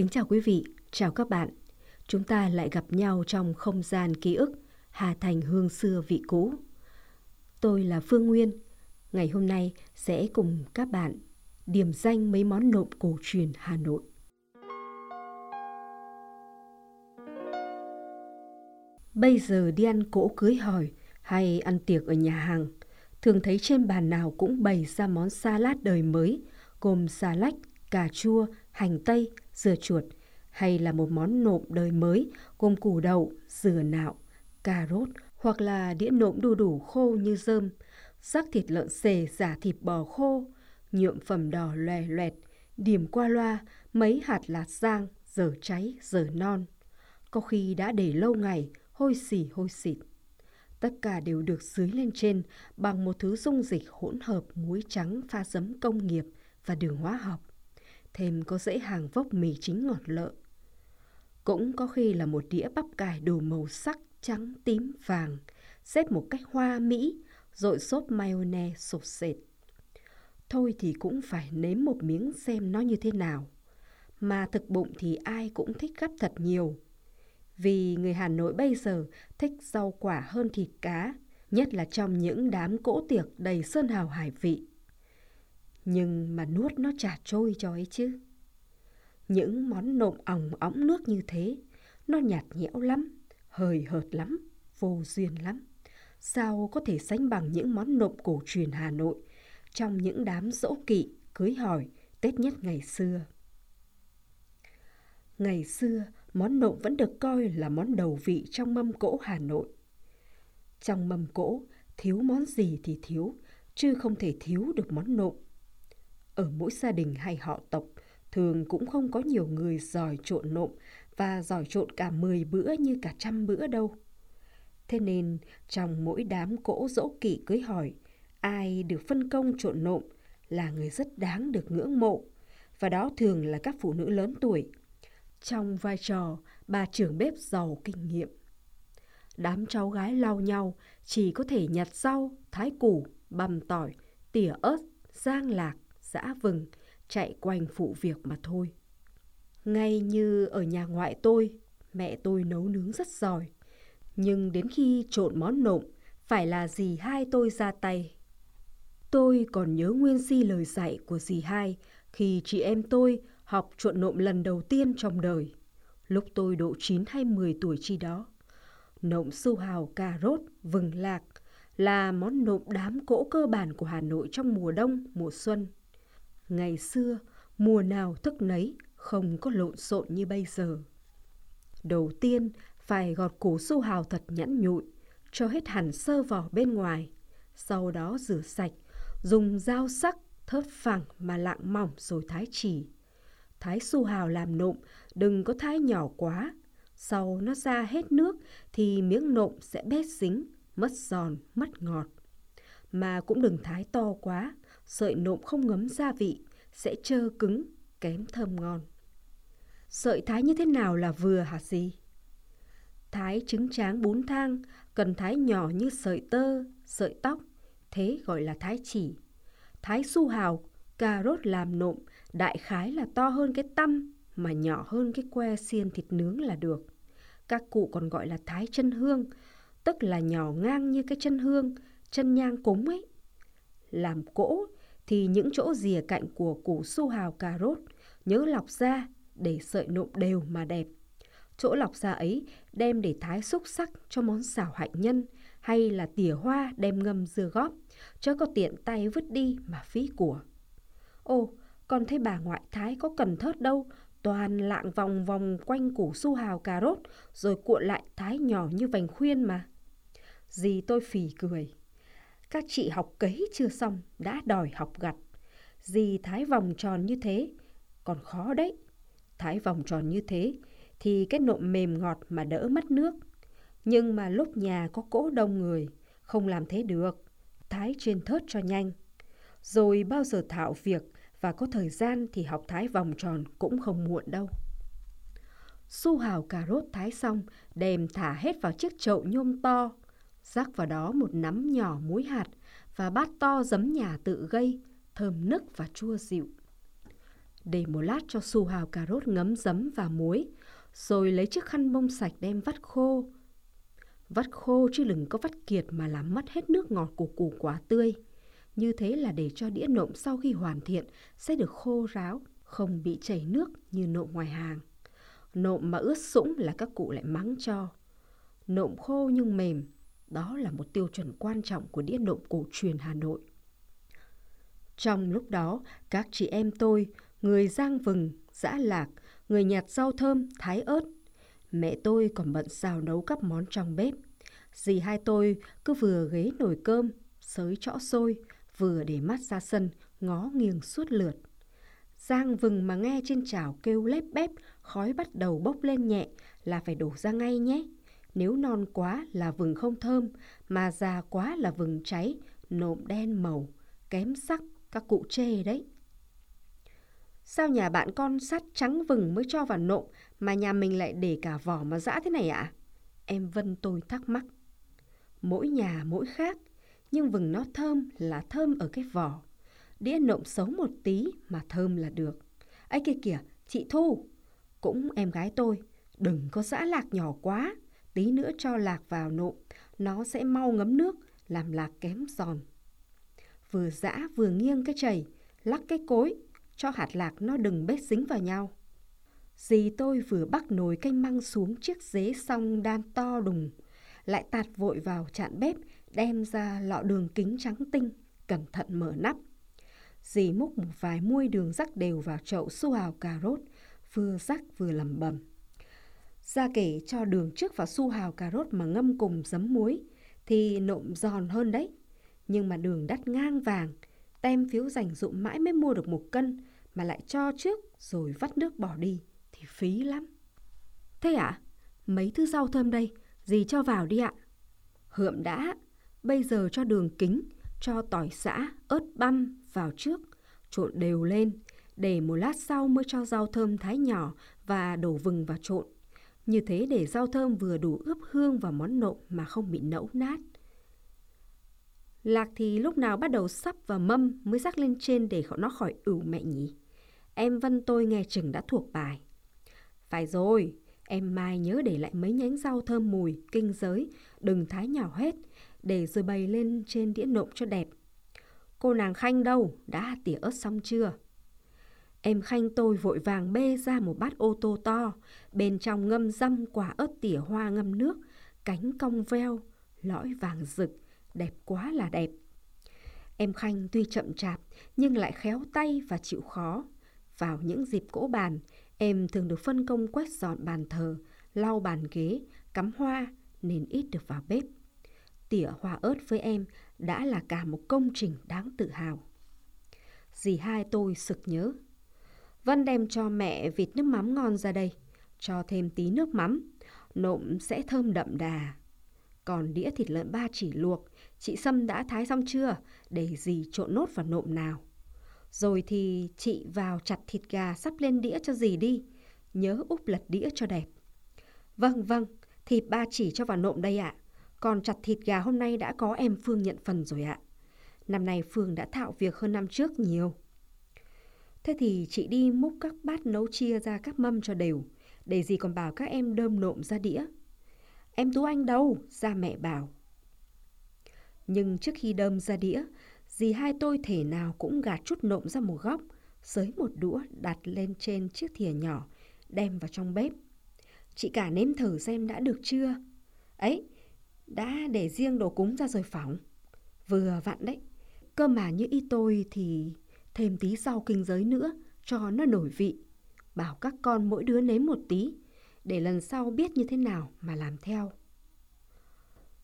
Kính chào quý vị, chào các bạn. Chúng ta lại gặp nhau trong không gian ký ức Hà Thành hương xưa vị cũ. Tôi là Phương Nguyên. Ngày hôm nay sẽ cùng các bạn điểm danh mấy món nộm cổ truyền Hà Nội. Bây giờ đi ăn cỗ cưới hỏi hay ăn tiệc ở nhà hàng, thường thấy trên bàn nào cũng bày ra món salad đời mới, gồm xà lách, cà chua, hành tây, dưa chuột, hay là một món nộm đời mới gồm củ đậu, dừa nạo, cà rốt hoặc là đĩa nộm đu đủ khô như rơm, rắc thịt lợn xề giả thịt bò khô, nhuộm phẩm đỏ loè loẹt, điểm qua loa mấy hạt lạt rang, giờ cháy, giờ non. Có khi đã để lâu ngày, hôi xỉ hôi xịt. Tất cả đều được dưới lên trên bằng một thứ dung dịch hỗn hợp muối trắng pha giấm công nghiệp và đường hóa học. Thêm có dãy hàng vốc mì chính ngọt lợ. Cũng có khi là một đĩa bắp cải đủ màu sắc trắng, tím, vàng, xếp một cách hoa mỹ, rồi xốp mayonnaise sột sệt. Thôi thì cũng phải nếm một miếng xem nó như thế nào. Mà thực bụng thì ai cũng thích gấp thật nhiều vì người Hà Nội bây giờ thích rau quả hơn thịt cá, nhất là trong những đám cỗ tiệc đầy sơn hào hải vị. Nhưng mà nuốt nó chả trôi cho ấy chứ. Những món nộm ỏng óng nước như thế, nó nhạt nhẽo lắm, hời hợt lắm, vô duyên lắm. Sao có thể sánh bằng những món nộm cổ truyền Hà Nội trong những đám dỗ kỵ, cưới hỏi, Tết nhất ngày xưa. Ngày xưa, món nộm vẫn được coi là món đầu vị trong mâm cỗ Hà Nội. Trong mâm cỗ, thiếu món gì thì thiếu, chứ không thể thiếu được món nộm. Ở mỗi gia đình hay họ tộc, thường cũng không có nhiều người giỏi trộn nộm và giỏi trộn cả 10 bữa như cả trăm bữa đâu. Thế nên, trong mỗi đám cỗ dỗ kỵ cưới hỏi, ai được phân công trộn nộm là người rất đáng được ngưỡng mộ, và đó thường là các phụ nữ lớn tuổi trong vai trò bà trưởng bếp giàu kinh nghiệm. Đám cháu gái lau nhau chỉ có thể nhặt rau, thái củ, băm tỏi, tỉa ớt, giang lạc, dã vừng, chạy quanh phụ việc mà thôi. Ngay như ở nhà ngoại tôi, mẹ tôi nấu nướng rất giỏi. Nhưng đến khi trộn món nộm, phải là dì hai tôi ra tay. Tôi còn nhớ nguyên si lời dạy của dì hai khi chị em tôi học trộn nộm lần đầu tiên trong đời, lúc tôi độ 9 hay 10 tuổi chi đó. Nộm su hào, cà rốt, vừng lạc là món nộm đám cỗ cơ bản của Hà Nội trong mùa đông, mùa xuân. Ngày xưa, mùa nào thức nấy, không có lộn xộn như bây giờ. Đầu tiên, phải gọt củ su hào thật nhẵn nhụi, cho hết hẳn sơ vỏ bên ngoài. Sau đó rửa sạch, dùng dao sắc, thớt phẳng mà lạng mỏng rồi thái chỉ. Thái su hào làm nộm, đừng có thái nhỏ quá. Sau nó ra hết nước thì miếng nộm sẽ bét dính, mất giòn, mất ngọt. Mà cũng đừng thái to quá, sợi nộm không ngấm gia vị, sẽ trơ cứng, kém thơm ngon. Sợi thái như thế nào là vừa hả gì? Thái trứng tráng bún thang, cần thái nhỏ như sợi tơ, sợi tóc, thế gọi là thái chỉ. Thái su hào, cà rốt làm nộm đại khái là to hơn cái tăm mà nhỏ hơn cái que xiên thịt nướng là được. Các cụ còn gọi là thái chân hương, tức là nhỏ ngang như cái chân hương, chân nhang cúng ấy. Làm cỗ thì những chỗ rìa cạnh của củ su hào cà rốt nhớ lọc ra để sợi nộm đều mà đẹp. Chỗ lọc ra ấy đem để thái xúc sắc cho món xào hạnh nhân hay là tỉa hoa đem ngâm dưa góp, chớ có tiện tay vứt đi mà phí của. Ồ, còn thấy bà ngoại thái có cần thớt đâu, toàn lạng vòng vòng quanh củ su hào cà rốt, rồi cuộn lại thái nhỏ như vành khuyên mà. Dì tôi phì cười. Các chị học cấy chưa xong, đã đòi học gặt. Dì thái vòng tròn như thế, còn khó đấy. Thái vòng tròn như thế, thì cái nộm mềm ngọt mà đỡ mất nước. Nhưng mà lúc nhà có cỗ đông người, không làm thế được. Thái trên thớt cho nhanh. Rồi bao giờ thạo việc và có thời gian thì học thái vòng tròn cũng không muộn đâu. Su hào cà rốt thái xong, đem thả hết vào chiếc chậu nhôm to, rắc vào đó một nắm nhỏ muối hạt và bát to giấm nhà tự gây, thơm nức và chua dịu. Để một lát cho su hào cà rốt ngấm giấm và muối, rồi lấy chiếc khăn bông sạch đem vắt khô. Vắt khô chứ đừng có vắt kiệt mà làm mất hết nước ngọt của củ quả tươi. Như thế là để cho đĩa nộm sau khi hoàn thiện sẽ được khô ráo, không bị chảy nước như nộm ngoài hàng. Nộm mà ướt sũng là các cụ lại mắng cho. Nộm khô nhưng mềm, đó là một tiêu chuẩn quan trọng của đĩa nộm cổ truyền Hà Nội. Trong lúc đó, các chị em tôi, người giang vừng, giã lạc, người nhặt rau thơm, thái ớt. Mẹ tôi còn bận xào nấu các món trong bếp. Dì hai tôi cứ vừa ghế nồi cơm, sới chõ xôi, vừa để mắt ra sân, ngó nghiêng suốt lượt. Giang vừng mà nghe trên chảo kêu lép bép, khói bắt đầu bốc lên nhẹ là phải đổ ra ngay nhé. Nếu non quá là vừng không thơm, mà già quá là vừng cháy, nộm đen màu, kém sắc, các cụ chê đấy. Sao nhà bạn con sắt trắng vừng mới cho vào nộm mà nhà mình lại để cả vỏ mà dã thế này ạ? À? Em Vân tôi thắc mắc. Mỗi nhà mỗi khác, nhưng vừng nó thơm là thơm ở cái vỏ. Đĩa nộm xấu một tí mà thơm là được. ấy kia kìa, chị Thu, cũng em gái tôi, đừng có dã lạc nhỏ quá. Tí nữa cho lạc vào nộm, nó sẽ mau ngấm nước, làm lạc kém giòn. Vừa dã vừa nghiêng cái chày, lắc cái cối, cho hạt lạc nó đừng bết dính vào nhau. Dì tôi vừa bắt nồi canh măng xuống chiếc dế xong đan to đùng, lại tạt vội vào chạn bếp, đem ra lọ đường kính trắng tinh, cẩn thận mở nắp. Dì múc một vài muôi đường rắc đều vào chậu su hào cà rốt, vừa rắc vừa lẩm bẩm. Ra kể cho đường trước vào su hào cà rốt mà ngâm cùng giấm muối thì nộm giòn hơn đấy. Nhưng mà đường đắt ngang vàng, tem phiếu dành dụng mãi mới mua được một cân mà lại cho trước rồi vắt nước bỏ đi thì phí lắm. Thế ạ? À? Mấy thứ rau thơm đây, gì cho vào đi ạ? Hượm đã, bây giờ cho đường kính, cho tỏi xã, ớt băm vào trước, trộn đều lên, để một lát sau mới cho rau thơm thái nhỏ và đổ vừng vào trộn. Như thế để rau thơm vừa đủ ướp hương vào món nộm mà không bị nẫu nát. Lạc thì lúc nào bắt đầu sắp và mâm mới rắc lên trên để nó khỏi ửu mẹ nhỉ? Em Vân tôi nghe chừng đã thuộc bài. Phải rồi, em mai nhớ để lại mấy nhánh rau thơm mùi, kinh giới, đừng thái nhỏ hết, để rồi bày lên trên đĩa nộm cho đẹp. Cô nàng Khanh đâu, đã tỉa ớt xong chưa? Em Khanh tôi vội vàng bê ra một bát ô tô to, bên trong ngâm răm quả ớt tỉa hoa ngâm nước, cánh cong veo, lõi vàng rực, đẹp quá là đẹp. Em Khanh tuy chậm chạp nhưng lại khéo tay và chịu khó. Vào những dịp cỗ bàn, em thường được phân công quét dọn bàn thờ, lau bàn ghế, cắm hoa nên ít được vào bếp. Tỉa hoa ớt với em đã là cả một công trình đáng tự hào. Dì hai tôi sực nhớ. Vân đem cho mẹ vịt nước mắm ngon ra đây, cho thêm tí nước mắm, nộm sẽ thơm đậm đà. Còn đĩa thịt lợn ba chỉ luộc, chị Sâm đã thái xong chưa? Để gì trộn nốt vào nộm nào. Rồi thì chị vào chặt thịt gà sắp lên đĩa cho dì đi. Nhớ úp lật đĩa cho đẹp. Vâng, vâng, thịt ba chỉ cho vào nộm đây ạ. Còn chặt thịt gà hôm nay đã có em Phương nhận phần rồi ạ. Năm nay Phương đã thạo việc hơn năm trước nhiều. Thế thì chị đi múc các bát nấu chia ra các mâm cho đều. Để gì còn bảo các em đơm nộm ra đĩa. Em Tú Anh đâu? Ra mẹ bảo. Nhưng trước khi đơm ra đĩa, dì hai tôi thể nào cũng gạt chút nộm ra một góc, sới một đũa đặt lên trên chiếc thìa nhỏ, đem vào trong bếp. Chị cả nếm thử xem đã được chưa? Ấy, đã để riêng đồ cúng ra rồi phỏng. Vừa vặn đấy. Cơ mà như y tôi thì thêm tí rau kinh giới nữa cho nó nổi vị. Bảo các con mỗi đứa nếm một tí để lần sau biết như thế nào mà làm theo.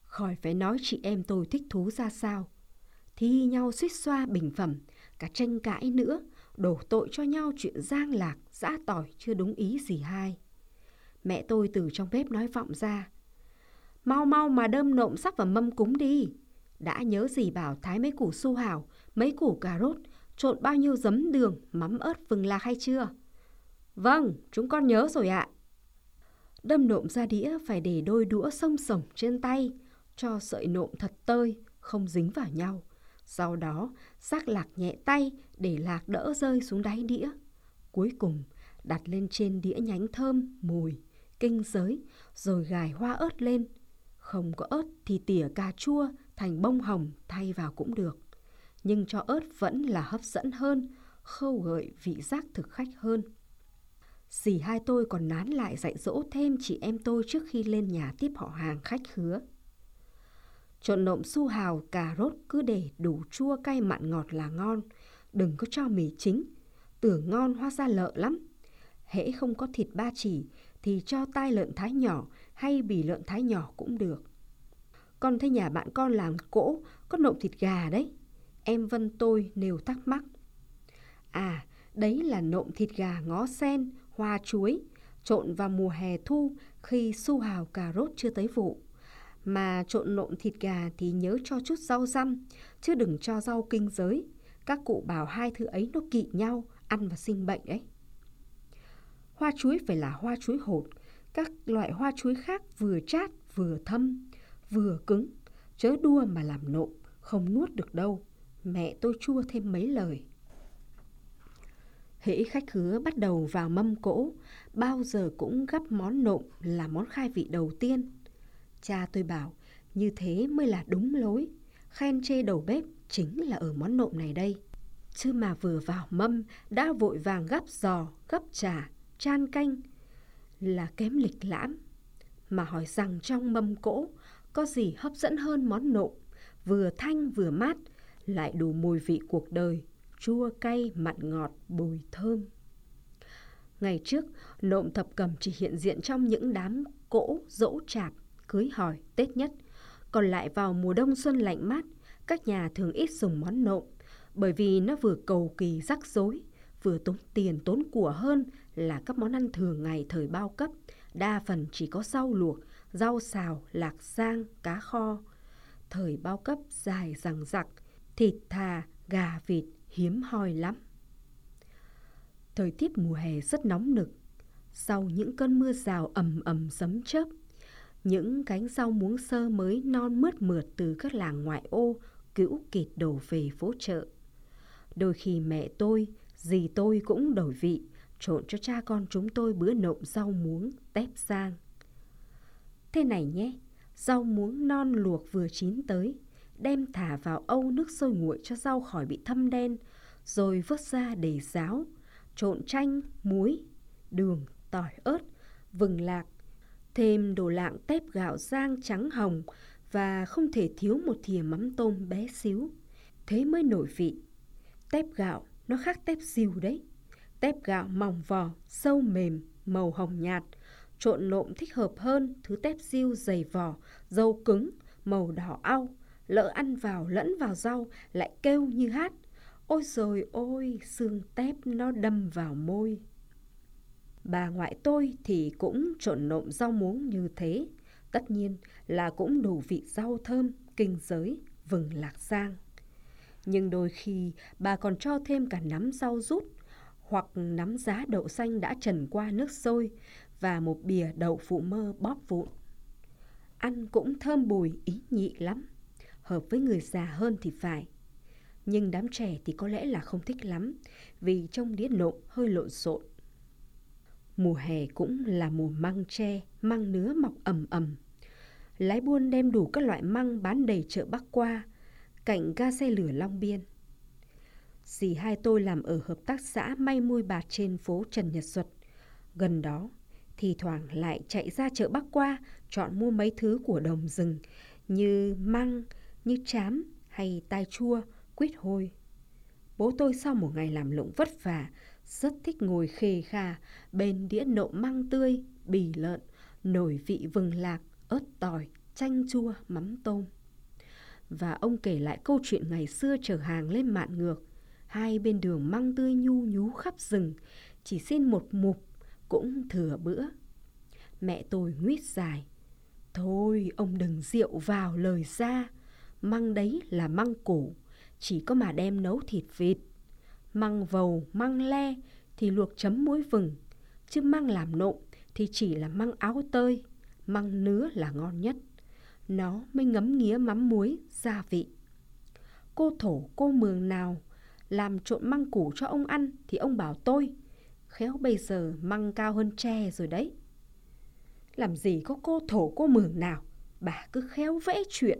Khỏi phải nói chị em tôi thích thú ra sao. Thi nhau suýt xoa bình phẩm, cả tranh cãi nữa, đổ tội cho nhau chuyện giang lạc, dã tỏi chưa đúng ý gì hai. Mẹ tôi từ trong bếp nói vọng ra. Mau mau mà đơm nộm sắc vào mâm cúng đi. Đã nhớ gì bảo thái mấy củ su hào, mấy củ cà rốt, trộn bao nhiêu giấm đường, mắm ớt vừng lạc hay chưa? Vâng, chúng con nhớ rồi ạ. Đâm nộm ra đĩa phải để đôi đũa sông sổng trên tay, cho sợi nộm thật tơi, không dính vào nhau. Sau đó, rắc lạc nhẹ tay để lạc đỡ rơi xuống đáy đĩa. Cuối cùng đặt lên trên đĩa nhánh thơm, mùi, kinh giới, rồi gài hoa ớt lên. Không có ớt thì tỉa cà chua thành bông hồng thay vào cũng được. Nhưng cho ớt vẫn là hấp dẫn hơn, khâu gợi vị giác thực khách hơn. Dì hai tôi còn nán lại dạy dỗ thêm chị em tôi trước khi lên nhà tiếp họ hàng khách hứa. Trộn nộm su hào, cà rốt cứ để đủ chua cay mặn ngọt là ngon. Đừng có cho mì chính, tưởng ngon hoa ra lợ lắm. Hễ không có thịt ba chỉ thì cho tai lợn thái nhỏ hay bì lợn thái nhỏ cũng được. Con thấy nhà bạn con làm cỗ có nộm thịt gà đấy. Em Vân tôi nêu thắc mắc. À, đấy là nộm thịt gà ngó sen, hoa chuối, trộn vào mùa hè thu khi su hào cà rốt chưa tới vụ. Mà trộn nộm thịt gà thì nhớ cho chút rau răm, chứ đừng cho rau kinh giới. Các cụ bảo hai thứ ấy nó kỵ nhau, ăn và sinh bệnh đấy. Hoa chuối phải là hoa chuối hột, các loại hoa chuối khác vừa chát vừa thâm, vừa cứng, chớ đua mà làm nộm, không nuốt được đâu. Mẹ tôi chua thêm mấy lời. Hễ khách hứa bắt đầu vào mâm cỗ, bao giờ cũng gắp món nộm là món khai vị đầu tiên. Cha tôi bảo, như thế mới là đúng lối. Khen chê đầu bếp chính là ở món nộm này đây. Chứ mà vừa vào mâm đã vội vàng gắp giò, gắp trà, chan canh là kém lịch lãm. Mà hỏi rằng trong mâm cỗ có gì hấp dẫn hơn món nộm, vừa thanh vừa mát, lại đủ mùi vị cuộc đời, chua cay mặn ngọt bùi thơm. Ngày trước, nộm thập cẩm chỉ hiện diện trong những đám cỗ, dỗ chạp, cưới hỏi, Tết nhất. Còn lại vào mùa đông xuân lạnh mát, các nhà thường ít dùng món nộm, bởi vì nó vừa cầu kỳ rắc rối, vừa tốn tiền tốn của hơn là các món ăn thường ngày thời bao cấp, đa phần chỉ có rau luộc, rau xào, lạc sang, cá kho. Thời bao cấp dài rằng rặc, thịt thà, gà vịt hiếm hoi lắm. Thời tiết mùa hè rất nóng nực. Sau những cơn mưa rào ầm ầm sấm chớp, những cánh rau muống sơ mới non mướt mượt từ các làng ngoại ô cữu kịt đổ về phố chợ. Đôi khi mẹ tôi, dì tôi cũng đổi vị, trộn cho cha con chúng tôi bữa nộm rau muống tép sang. Thế này nhé, rau muống non luộc vừa chín tới, đem thả vào âu nước sôi nguội cho rau khỏi bị thâm đen, rồi vớt ra để ráo, trộn chanh, muối, đường, tỏi ớt, vừng lạc, thêm đồ lạng tép gạo rang trắng hồng và không thể thiếu một thìa mắm tôm bé xíu. Thế mới nổi vị. Tép gạo nó khác tép diều đấy. Tép gạo mỏng vỏ, sâu mềm, màu hồng nhạt, trộn nộm thích hợp hơn thứ tép diêu dày vỏ, dâu cứng, màu đỏ au, lỡ ăn vào lẫn vào rau lại kêu như hát. Ôi rồi ôi, xương tép nó đâm vào môi. Bà ngoại tôi thì cũng trộn nộm rau muống như thế. Tất nhiên là cũng đủ vị rau thơm, kinh giới, vừng lạc giang. Nhưng đôi khi bà còn cho thêm cả nắm rau rút hoặc nắm giá đậu xanh đã trần qua nước sôi và một bìa đậu phụ mơ bóp vụn. Ăn cũng thơm bùi ý nhị lắm, hợp với người già hơn thì phải. Nhưng đám trẻ thì có lẽ là không thích lắm vì trong đĩa nộm hơi lộn xộn. Mùa hè cũng là mùa măng tre, măng nứa mọc ầm ầm. Lái buôn đem đủ các loại măng bán đầy chợ Bắc qua, cạnh ga xe lửa Long Biên. Dì hai tôi làm ở hợp tác xã may mui bạt trên phố Trần Nhật Duật. Gần đó, thì thoảng lại chạy ra chợ Bắc qua chọn mua mấy thứ của đồng rừng như măng, như chám hay tai chua, quýt hôi. Bố tôi sau một ngày làm lụng vất vả, rất thích ngồi khề khà bên đĩa nộm măng tươi, bì lợn, nổi vị vừng lạc, ớt tỏi, chanh chua, mắm tôm. Và ông kể lại câu chuyện ngày xưa chở hàng lên mạn ngược. Hai bên đường măng tươi nhu nhú khắp rừng, chỉ xin một mục cũng thừa bữa. Mẹ tôi nguyết dài. Thôi ông đừng rượu vào lời ra, măng đấy là măng củ, chỉ có mà đem nấu thịt vịt. Măng vầu, măng le thì luộc chấm muối vừng, chứ măng làm nộm thì chỉ là măng áo tơi, măng nứa là ngon nhất. Nó mới ngấm nghía mắm muối, gia vị. Cô thổ cô mường nào làm trộn măng củ cho ông ăn thì ông bảo tôi Khéo bây giờ măng cao hơn tre rồi đấy. Làm gì có cô thổ cô mường nào, bà cứ khéo vẽ chuyện.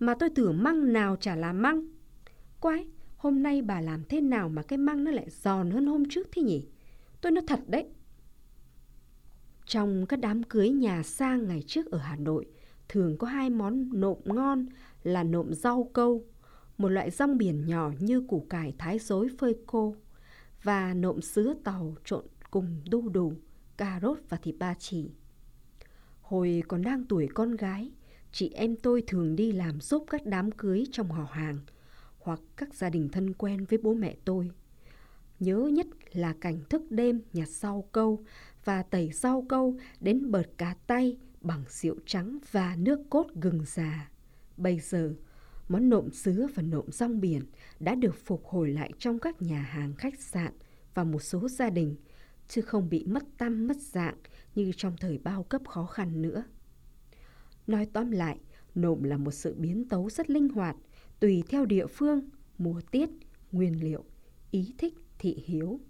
Mà tôi tưởng măng nào chả là măng. Quái, hôm nay bà làm thế nào mà cái măng nó lại giòn hơn hôm trước thế nhỉ? Tôi nói thật đấy. Trong các đám cưới nhà sang ngày trước ở Hà Nội, thường có hai món nộm ngon là nộm rau câu, một loại rong biển nhỏ như củ cải thái rối phơi khô, và nộm sứa tàu trộn cùng đu đủ, cà rốt và thịt ba chỉ. Hồi còn đang tuổi con gái, chị em tôi thường đi làm giúp các đám cưới trong họ hàng hoặc các gia đình thân quen với bố mẹ tôi. Nhớ nhất là cảnh thức đêm nhặt rau câu và tẩy rau câu đến bợt cá tay bằng rượu trắng và nước cốt gừng già. Bây giờ, món nộm sứa và nộm rong biển đã được phục hồi lại trong các nhà hàng khách sạn và một số gia đình, chứ không bị mất tâm mất dạng như trong thời bao cấp khó khăn nữa. Nói tóm lại, nộm là một sự biến tấu rất linh hoạt, tùy theo địa phương, mùa tiết, nguyên liệu, ý thích, thị hiếu.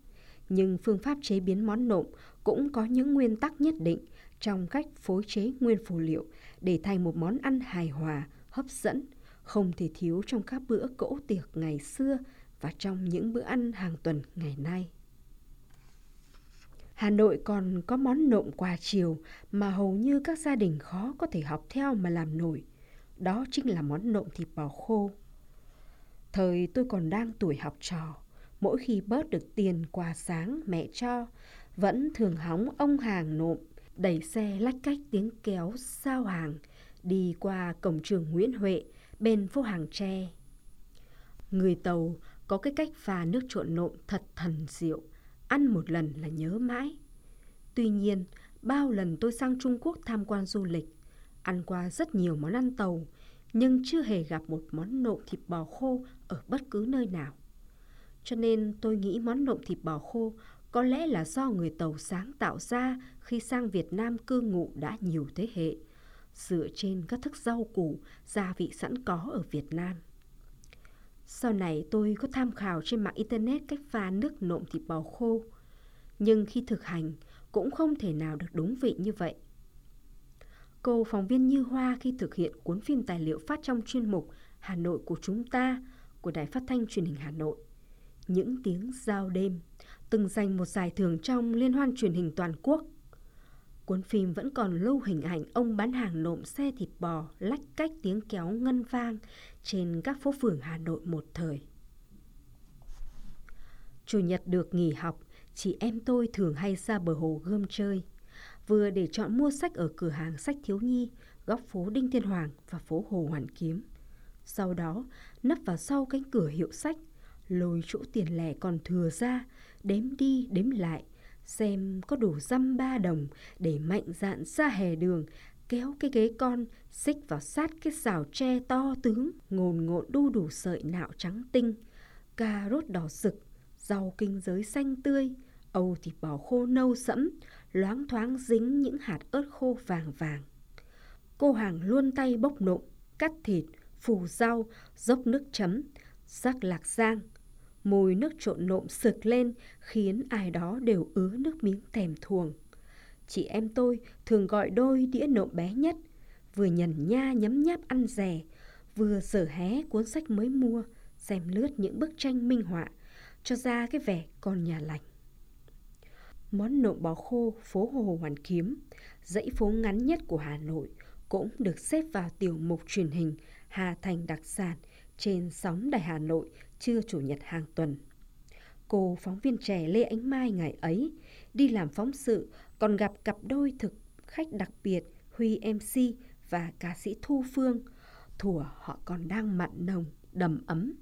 Nhưng phương pháp chế biến món nộm cũng có những nguyên tắc nhất định trong cách phối chế nguyên phụ liệu để thành một món ăn hài hòa, hấp dẫn, không thể thiếu trong các bữa cỗ tiệc ngày xưa và trong những bữa ăn hàng tuần ngày nay. Hà Nội còn có món nộm quà chiều mà hầu như các gia đình khó có thể học theo mà làm nổi. Đó chính là món nộm thịt bò khô. Thời tôi còn đang tuổi học trò, mỗi khi bớt được tiền quà sáng mẹ cho, vẫn thường hóng ông hàng nộm, đẩy xe lách cách tiếng kéo sao hàng, đi qua cổng trường Nguyễn Huệ bên phố hàng tre. Người Tàu có cái cách pha nước trộn nộm thật thần diệu, ăn một lần là nhớ mãi. Tuy nhiên, bao lần tôi sang Trung Quốc tham quan du lịch, ăn qua rất nhiều món ăn tàu, nhưng chưa hề gặp một món nộm thịt bò khô ở bất cứ nơi nào. Cho nên tôi nghĩ món nộm thịt bò khô có lẽ là do người Tàu sáng tạo ra khi sang Việt Nam cư ngụ đã nhiều thế hệ, dựa trên các thức rau củ, gia vị sẵn có ở Việt Nam. Sau này tôi có tham khảo trên mạng Internet cách pha nước nộm thịt bò khô, nhưng khi thực hành cũng không thể nào được đúng vị như vậy. Cô phóng viên Như Hoa khi thực hiện cuốn phim tài liệu phát trong chuyên mục Hà Nội của chúng ta của Đài Phát thanh Truyền hình Hà Nội. Những tiếng giao đêm từng giành một giải thưởng trong liên hoan truyền hình toàn quốc. Cuốn phim vẫn còn lưu hình ảnh ông bán hàng nộm xe thịt bò lách cách tiếng kéo ngân vang trên các phố phường Hà Nội một thời. Chủ nhật được nghỉ học, chị em tôi thường hay ra bờ hồ gươm chơi. Vừa để chọn mua sách ở cửa hàng sách thiếu nhi, góc phố Đinh Tiên Hoàng và phố Hồ Hoàn Kiếm. Sau đó, nấp vào sau cánh cửa hiệu sách, lôi chỗ tiền lẻ còn thừa ra, đếm đi đếm lại, xem có đủ dăm ba đồng để mạnh dạn ra hè đường, kéo cái ghế con, xích vào sát cái xào tre to tướng, ngồn ngộn đu đủ sợi nạo trắng tinh, cà rốt đỏ rực, rau kinh giới xanh tươi, âu thịt bò khô nâu sẫm, loáng thoáng dính những hạt ớt khô vàng vàng. Cô hàng luôn tay bốc nộm, cắt thịt, phủ rau, dốc nước chấm, rắc lạc giang, Mùi nước trộn nộm sực lên khiến ai đó đều ứa nước miếng thèm thuồng. Chị em tôi thường gọi đôi đĩa nộm bé nhất, vừa nhần nha nhấm nháp ăn rẻ, vừa sở hé cuốn sách mới mua, xem lướt những bức tranh minh họa, cho ra cái vẻ con nhà lành. Món nộm bò khô phố Hồ Hoàn Kiếm, dãy phố ngắn nhất của Hà Nội, cũng được xếp vào tiểu mục truyền hình Hà Thành đặc sản trên sóng Đài Hà Nội trưa chủ nhật hàng tuần. Cô phóng viên trẻ Lê Ánh Mai ngày ấy đi làm phóng sự còn gặp cặp đôi thực khách đặc biệt Huy MC và ca sĩ Thu Phương. Thủa họ còn đang mặn nồng, đầm ấm.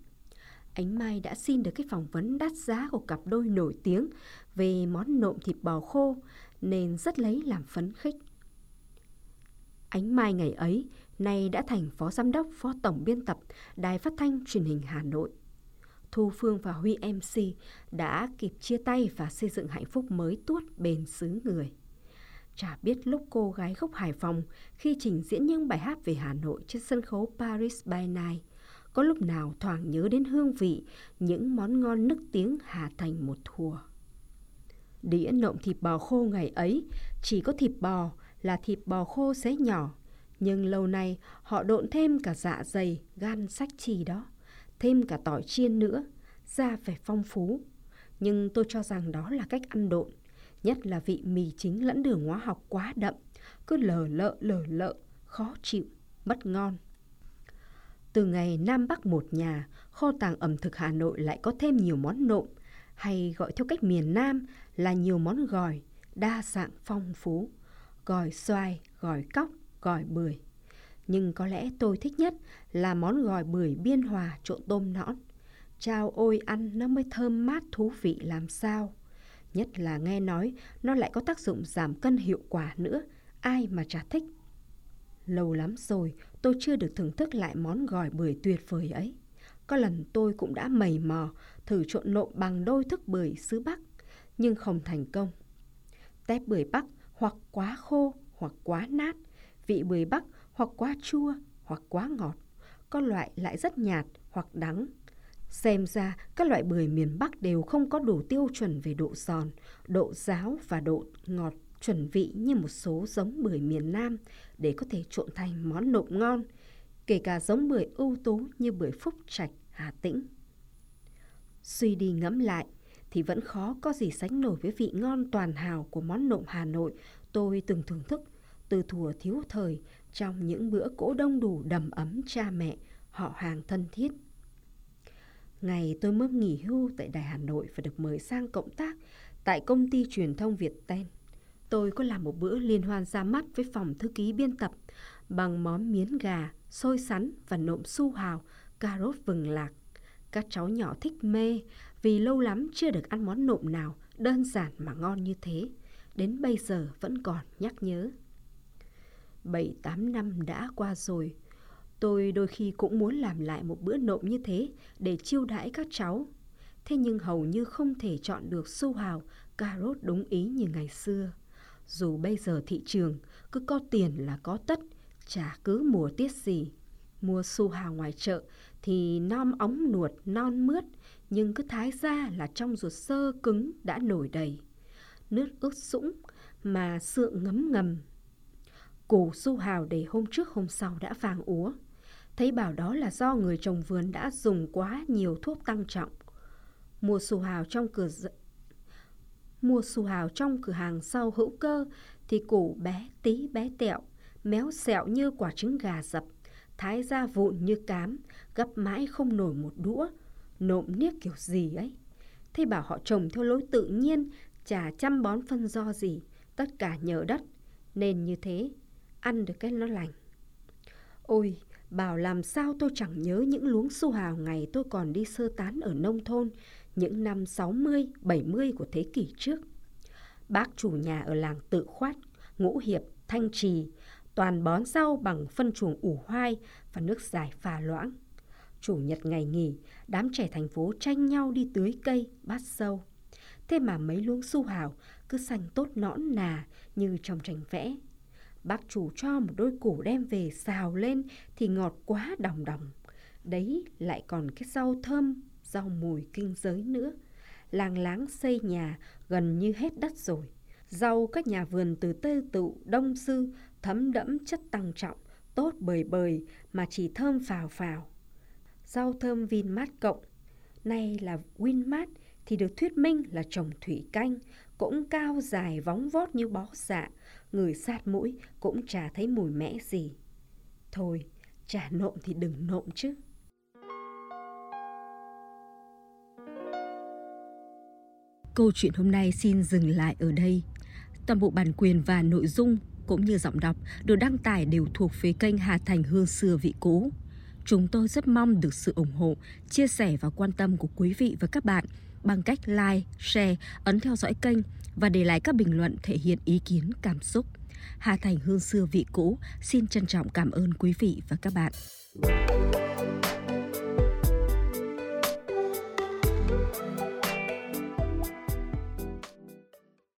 Ánh Mai đã xin được cái phỏng vấn đắt giá của cặp đôi nổi tiếng về món nộm thịt bò khô nên rất lấy làm phấn khích. Ánh Mai ngày ấy nay đã thành phó giám đốc, phó tổng biên tập Đài Phát thanh Truyền hình Hà Nội. Thu Phương và Huy MC đã kịp chia tay và xây dựng hạnh phúc mới tuốt bền xứ người. Chả biết lúc cô gái gốc Hải Phòng khi trình diễn những bài hát về Hà Nội trên sân khấu Paris by Night, có lúc nào thoảng nhớ đến hương vị những món ngon nức tiếng Hà Thành một thùa. Đĩa nộm thịt bò khô ngày ấy chỉ có thịt bò là thịt bò khô xé nhỏ. Nhưng lâu nay họ độn thêm cả dạ dày, gan sách trì đó. Thêm cả tỏi chiên nữa, ra vẻ phong phú. Nhưng tôi cho rằng đó là cách ăn độn. Nhất là vị mì chính lẫn đường hóa học quá đậm, cứ lờ lợ lờ lợ, khó chịu, mất ngon. Từ ngày Nam Bắc một nhà, kho tàng ẩm thực Hà Nội lại có thêm nhiều món nộm, hay gọi theo cách miền Nam là nhiều món gỏi, đa dạng phong phú. Gỏi xoài, gỏi cóc, gỏi bưởi. Nhưng có lẽ tôi thích nhất là món gỏi bưởi biên hòa trộn tôm nõn. Chao ôi ăn nó mới thơm mát thú vị làm sao. Nhất là nghe nói nó lại có tác dụng giảm cân hiệu quả nữa, ai mà chả thích. Lâu lắm rồi tôi chưa được thưởng thức lại món gỏi bưởi tuyệt vời ấy. Có lần tôi cũng đã mầy mò thử trộn nộm bằng đôi thức bưởi xứ Bắc, nhưng không thành công. Tép bưởi Bắc hoặc quá khô hoặc quá nát, vị bưởi Bắc hoặc quá chua hoặc quá ngọt, có loại lại rất nhạt hoặc đắng. Xem ra các loại bưởi miền Bắc đều không có đủ tiêu chuẩn về độ giòn, độ ráo và độ ngọt chuẩn vị như một số giống bưởi miền Nam để có thể trộn thành món nộm ngon, kể cả giống bưởi ưu tú như bưởi Phúc Trạch, Hà Tĩnh. Suy đi ngẫm lại thì vẫn khó có gì sánh nổi với vị ngon toàn hào của món nộm Hà Nội tôi từng thưởng thức từ thuở thiếu thời trong những bữa cỗ đông đủ đầm ấm cha mẹ, họ hàng thân thiết. Ngày tôi mới nghỉ hưu tại Đài Hà Nội và được mời sang cộng tác tại công ty truyền thông Việt Ten. Tôi có làm một bữa liên hoan ra mắt với phòng thư ký biên tập bằng món miến gà, xôi sắn và nộm su hào, cà rốt vừng lạc. Các cháu nhỏ thích mê vì lâu lắm chưa được ăn món nộm nào đơn giản mà ngon như thế. Đến bây giờ vẫn còn nhắc nhớ. 7-8 năm đã qua rồi. Tôi đôi khi cũng muốn làm lại một bữa nộm như thế để chiêu đãi các cháu. Thế nhưng hầu như không thể chọn được su hào, cà rốt đúng ý như ngày xưa. Dù bây giờ thị trường cứ có tiền là có tất, chả cứ mùa tiết gì. Mua su hào ngoài chợ thì non ống nuột, non mướt, nhưng cứ thái ra là trong ruột sơ cứng đã nổi đầy. Nước ướt sũng mà sượng ngấm ngầm. Củ su hào để hôm trước hôm sau đã vàng úa. Thấy bảo đó là do người trồng vườn đã dùng quá nhiều thuốc tăng trọng. Mua su hào trong cửa mua su hào trong cửa hàng sau hữu cơ thì củ bé tí bé tẹo, méo xẹo như quả trứng gà dập, thái ra vụn như cám, gấp mãi không nổi một đũa, nộm niếc kiểu gì ấy. Thế bảo họ trồng theo lối tự nhiên, chả chăm bón phân do gì, tất cả nhờ đất, nên như thế, ăn được cái nó lành. Ôi, bảo làm sao tôi chẳng nhớ những luống su hào ngày tôi còn đi sơ tán ở nông thôn, những năm 60, 70 của thế kỷ trước. Bác chủ nhà ở làng Tự Khoát, Ngũ Hiệp, Thanh Trì, toàn bón rau bằng phân chuồng ủ hoai và nước giải pha loãng. Chủ nhật ngày nghỉ, đám trẻ thành phố tranh nhau đi tưới cây, bắt sâu. Thế mà mấy luống su hào cứ xanh tốt nõn nà như trong tranh vẽ. Bác chủ cho một đôi củ đem về xào lên thì ngọt quá đồng đồng. Đấy lại còn cái rau thơm rau mùi kinh giới nữa. Làng láng xây nhà gần như hết đất rồi. Rau các nhà vườn từ tê tụ, đông sư, thấm đẫm chất tăng trọng, tốt bời bời mà chỉ thơm phào phào. Rau thơm Vinmart cộng, nay là Winmart thì được thuyết minh là trồng thủy canh, cũng cao dài vóng vót như bó dạ, người sát mũi cũng chả thấy mùi mẽ gì. Thôi, chả nộm thì đừng nộm chứ. Câu chuyện hôm nay xin dừng lại ở đây. Toàn bộ bản quyền và nội dung cũng như giọng đọc được đăng tải đều thuộc về kênh Hà Thành Hương Xưa Vị Cũ. Chúng tôi rất mong được sự ủng hộ, chia sẻ và quan tâm của quý vị và các bạn bằng cách like, share, ấn theo dõi kênh và để lại các bình luận thể hiện ý kiến, cảm xúc. Hà Thành Hương Xưa Vị Cũ xin trân trọng cảm ơn quý vị và các bạn.